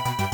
す